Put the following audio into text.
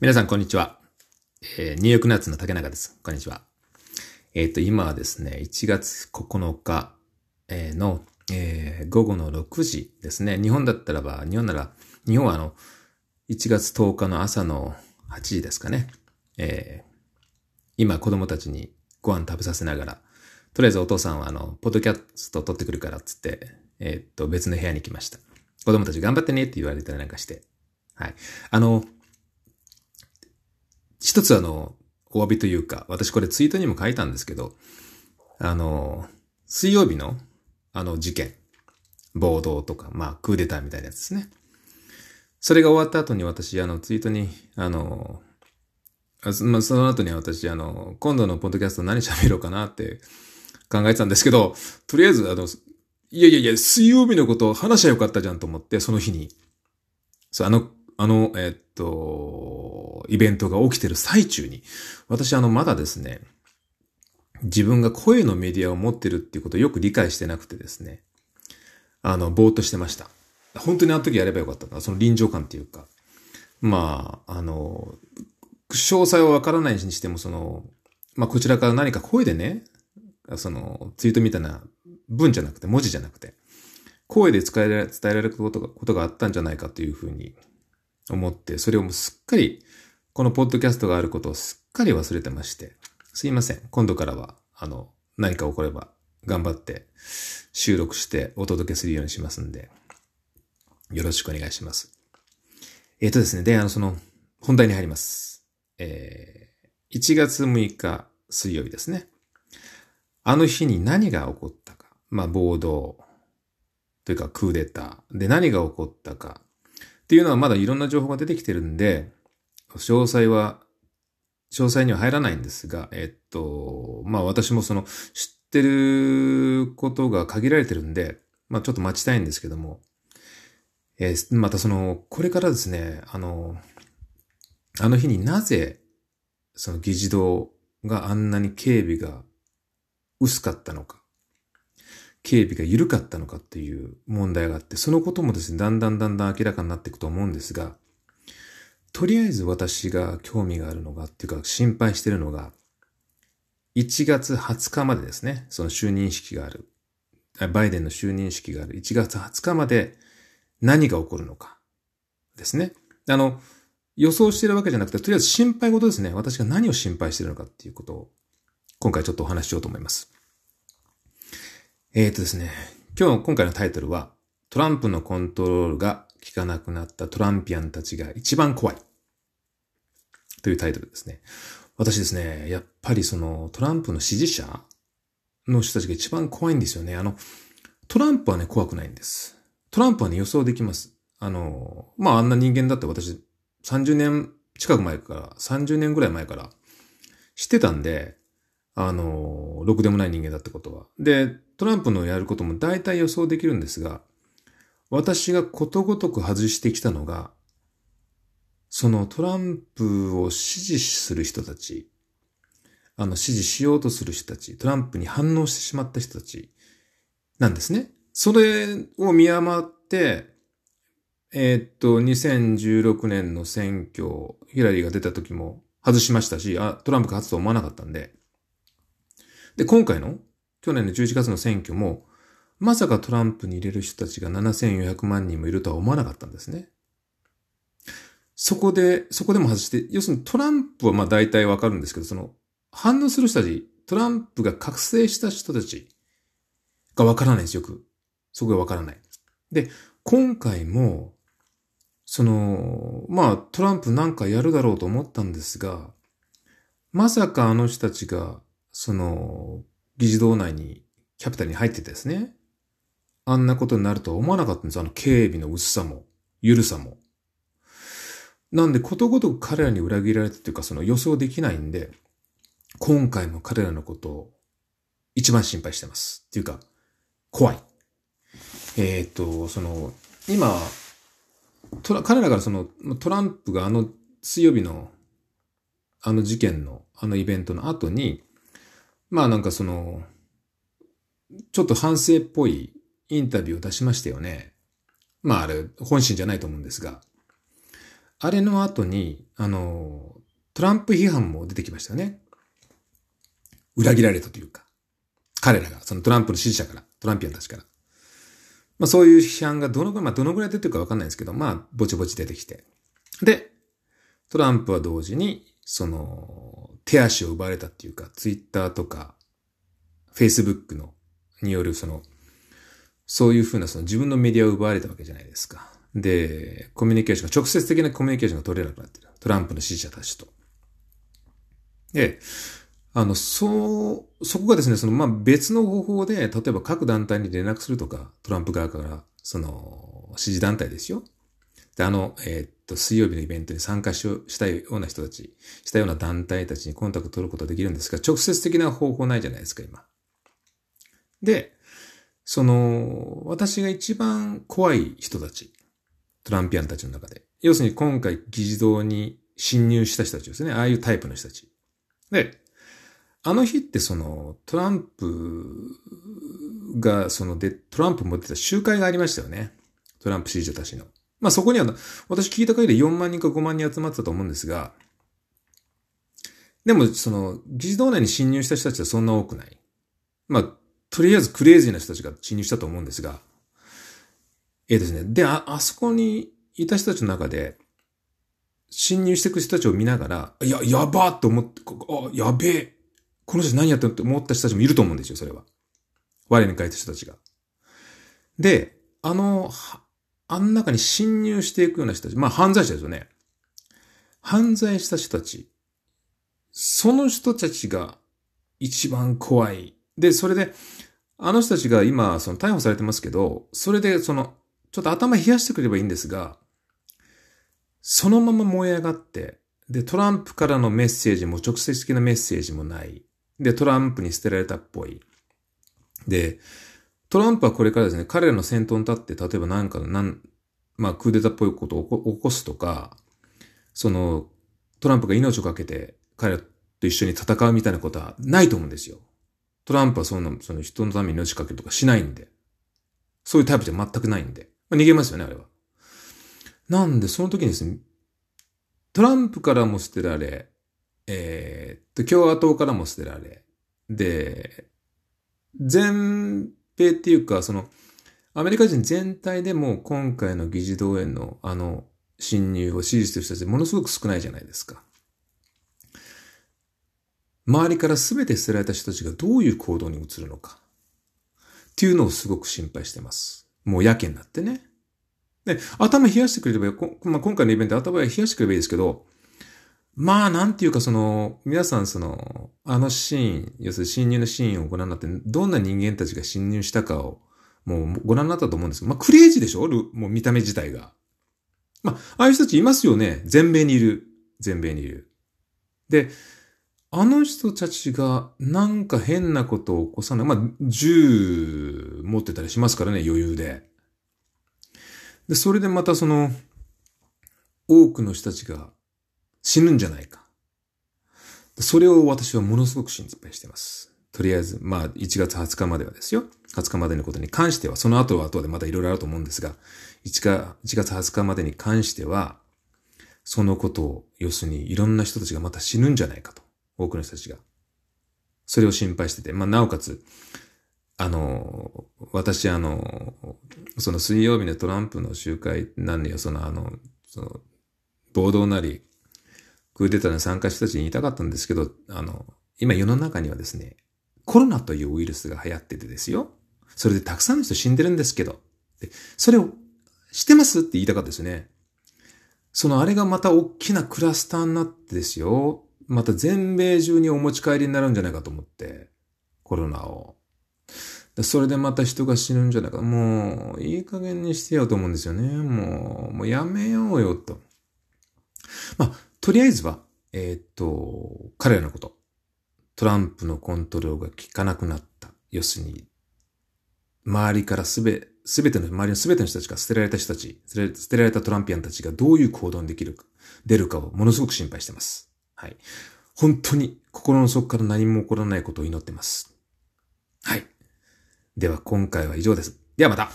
皆さん、こんにちは。えー、ニューヨークナッツの竹中です。こんにちは。えっ、ー、と、今はですね、1月9日、の、えー、午後の6時ですね。日本だったらば、日本なら、日本はあの、1月10日の朝の8時ですかね。えー、今子供たちにご飯食べさせながら、とりあえずお父さんはあの、ポッドキャスト撮ってくるからっつって、えー、と、別の部屋に来ました。子供たち頑張ってねって言われたりなんかして。はい。あの、一つあの、お詫びというか、私これツイートにも書いたんですけど、あの、水曜日のあの事件、暴動とか、まあ、クーデターみたいなやつですね。それが終わった後に私、あの、ツイートに、あの、あま、その後に私、あの、今度のポッドキャスト何喋ろうかなって考えてたんですけど、とりあえず、あの、いやいやいや、水曜日のこと話しゃよかったじゃんと思って、その日に。そう、あの、あの、えっと、イベントが起きてる最中に、私あの、まだですね、自分が声のメディアを持ってるっていうことをよく理解してなくてですね、あの、ぼーっとしてました。本当にあの時やればよかったな、その臨場感っていうか。まあ、あの、詳細はわからないにしても、その、まあ、こちらから何か声でね、その、ツイートみたいな文じゃなくて、文字じゃなくて、声で伝えられ伝えられることがことがあったんじゃないかというふうに思って、それをもうすっかり、このポッドキャストがあることをすっかり忘れてまして、すいません。今度からは、あの、何か起これば頑張って収録してお届けするようにしますんで、よろしくお願いします。えっ、ー、とですね、で、あの、その、本題に入ります。えー、1月6日水曜日ですね。あの日に何が起こったか。まあ、暴動というかクーデターで何が起こったかっていうのはまだいろんな情報が出てきてるんで、詳細は、詳細には入らないんですが、えっと、まあ私もその知ってることが限られてるんで、まあちょっと待ちたいんですけども、えー、またその、これからですね、あの、あの日になぜ、その議事堂があんなに警備が薄かったのか。警備が緩かったのかっていう問題があって、そのこともですね、だんだんだんだん明らかになっていくと思うんですが、とりあえず私が興味があるのが、っていうか心配してるのが、1月20日までですね、その就任式がある。バイデンの就任式がある1月20日まで何が起こるのかですね。あの、予想してるわけじゃなくて、とりあえず心配事ですね。私が何を心配してるのかっていうことを、今回ちょっとお話ししようと思います。えーとですね、今日、今回のタイトルは、トランプのコントロールが効かなくなったトランピアンたちが一番怖い。というタイトルですね。私ですね、やっぱりそのトランプの支持者の人たちが一番怖いんですよね。あの、トランプはね、怖くないんです。トランプはね、予想できます。あの、まあ、あんな人間だって私、30年近く前から、30年ぐらい前から知ってたんで、あの、ろくでもない人間だってことは。で、トランプのやることも大体予想できるんですが、私がことごとく外してきたのが、そのトランプを支持する人たち、あの、支持しようとする人たち、トランプに反応してしまった人たちなんですね。それを見余って、えー、っと、2016年の選挙、ヒラリーが出た時も外しましたし、あ、トランプが勝つと思わなかったんで。で、今回の去年の11月の選挙も、まさかトランプに入れる人たちが7400万人もいるとは思わなかったんですね。そこで、そこでも外して、要するにトランプはまあ大体わかるんですけど、その、反応する人たち、トランプが覚醒した人たちがわからないですよく。そこがわからない。で、今回も、その、まあ、トランプなんかやるだろうと思ったんですが、まさかあの人たちが、その、議事堂内に、キャピタルに入っててですね、あんなことになるとは思わなかったんです。あの警備の薄さも、緩さも。なんで、ことごとく彼らに裏切られたっていうか、その予想できないんで、今回も彼らのことを一番心配してます。っていうか、怖い。えっ、と、その、今、彼らからその、トランプがあの水曜日のあの事件のあのイベントの後に、まあなんかその、ちょっと反省っぽいインタビューを出しましたよね。まああれ、本心じゃないと思うんですが。あれの後に、あの、トランプ批判も出てきましたよね。裏切られたというか。彼らが、そのトランプの支持者から、トランピアンたちから。まあそういう批判がどのぐらい、まあどのぐらい出てるかわかんないですけど、まあぼちぼち出てきて。で、トランプは同時に、その、手足を奪われたっていうか、ツイッターとか、フェイスブックの、によるその、そういうふうなその自分のメディアを奪われたわけじゃないですか。で、コミュニケーションが、直接的なコミュニケーションが取れなくなってる。トランプの支持者たちと。で、あの、そう、そこがですね、その、まあ、別の方法で、例えば各団体に連絡するとか、トランプ側から、その、支持団体ですよ。で、あの、えー、っと、水曜日のイベントに参加しようしたような人たち、したような団体たちにコンタクト取ることができるんですが、直接的な方法ないじゃないですか、今。で、その、私が一番怖い人たち、トランピアンたちの中で。要するに今回議事堂に侵入した人たちですね。ああいうタイプの人たち。で、あの日ってその、トランプが、そので、トランプ持ってた集会がありましたよね。トランプ支持者たちの。まあそこには、私聞いた限り4万人か5万人集まってたと思うんですが、でもその、議事堂内に侵入した人たちはそんな多くない。まあ、とりあえずクレイジーな人たちが侵入したと思うんですが、ええですね。で、あ、あそこにいた人たちの中で、侵入していく人たちを見ながら、いや、やばーって思って、あ、やべえ。この人何やってるって思った人たちもいると思うんですよ、それは。我に書いた人たちが。で、あの、あん中に侵入していくような人たち、まあ犯罪者ですよね。犯罪した人たち。その人たちが一番怖い。で、それで、あの人たちが今、その逮捕されてますけど、それでそのちょっと頭冷やしてくればいいんですが、そのまま燃え上がって、で、トランプからのメッセージも直接的なメッセージもない。で、トランプに捨てられたっぽい。で、トランプはこれからですね、彼らの先頭に立って、例えばなんか、なん、まあ、クーデターっぽいことを起こすとか、その、トランプが命をかけて彼らと一緒に戦うみたいなことはないと思うんですよ。トランプはそんな、その人のために命かけるとかしないんで。そういうタイプじゃ全くないんで。まあ、逃げますよね、あれは。なんで、その時にですね、トランプからも捨てられ、えー、共和党からも捨てられ、で、全米っていうか、その、アメリカ人全体でも今回の議事堂へのあの侵入を支持してる人たちものすごく少ないじゃないですか。周りから全て捨てられた人たちがどういう行動に移るのか。っていうのをすごく心配してます。もうやけになってね。で、頭冷やしてくれればよ、まあ、今回のイベント頭冷やしてくればいいですけど、まあ、なんていうかその、皆さんその、あのシーン、要するに侵入のシーンをご覧になって、どんな人間たちが侵入したかを、もうご覧になったと思うんですけどまあ、クレイジーでしょ？もう見た目自体が。まあ、ああいう人たちいますよね。全米にいる。全米にいる。で、あの人たちがなんか変なことを起こさない。まあ、銃持ってたりしますからね、余裕で。で、それでまたその、多くの人たちが死ぬんじゃないか。それを私はものすごく心配しています。とりあえず、まあ、1月20日まではですよ。20日までのことに関しては、その後は後でまたいろいろあると思うんですが、1, か1月20日までに関しては、そのことを、要するにいろんな人たちがまた死ぬんじゃないかと。多くの人たちが。それを心配してて、まあ、なおかつ、あの、私、あの、その水曜日のトランプの集会なんでよ、その、あの、その、暴動なり、クーデターに参加した人たちに言いたかったんですけど、あの、今世の中にはですね、コロナというウイルスが流行っててですよ。それでたくさんの人死んでるんですけど、でそれを知ってますって言いたかったですね。そのあれがまた大きなクラスターになってですよ。また全米中にお持ち帰りになるんじゃないかと思って、コロナを。それでまた人が死ぬんじゃないか。もう、いい加減にしてよと思うんですよね。もう、もうやめようよと。まあ、とりあえずは、えー、っと、彼らのこと。トランプのコントロールが効かなくなった。要するに、周りからすべ、すべての、周りのすべての人たちが捨てられた人たち、捨てられたトランピアンたちがどういう行動にできるか、出るかをものすごく心配してます。はい。本当に心の底から何も起こらないことを祈ってます。はい。では今回は以上です。ではまた